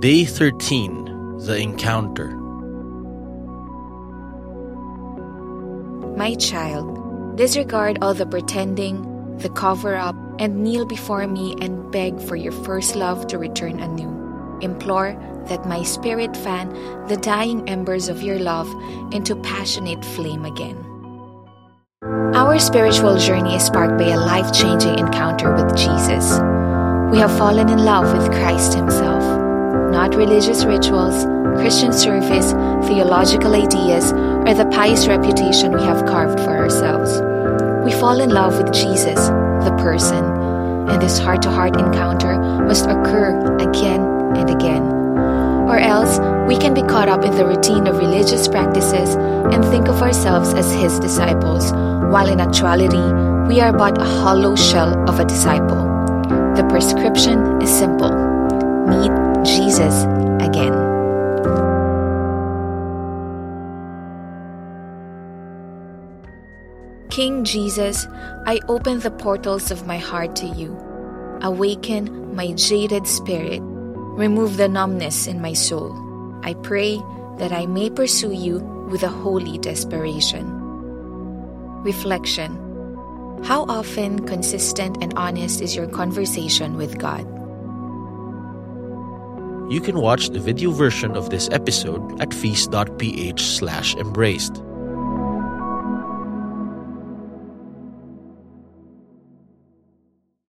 Day 13 The Encounter. My child, disregard all the pretending, the cover up, and kneel before me and beg for your first love to return anew. Implore that my spirit fan the dying embers of your love into passionate flame again. Our spiritual journey is sparked by a life changing encounter with Jesus. We have fallen in love with Christ Himself, not religious rituals, Christian service, theological ideas, or the pious reputation we have carved for ourselves. We fall in love with Jesus, the person, and this heart to heart encounter must occur again and again. Or else, we can be caught up in the routine of religious practices and think of ourselves as His disciples, while in actuality, we are but a hollow shell of a disciple. The prescription is simple meet Jesus again. King Jesus, I open the portals of my heart to you. Awaken my jaded spirit. Remove the numbness in my soul. I pray that I may pursue you with a holy desperation. Reflection How often consistent and honest is your conversation with God? You can watch the video version of this episode at feast.ph slash embraced.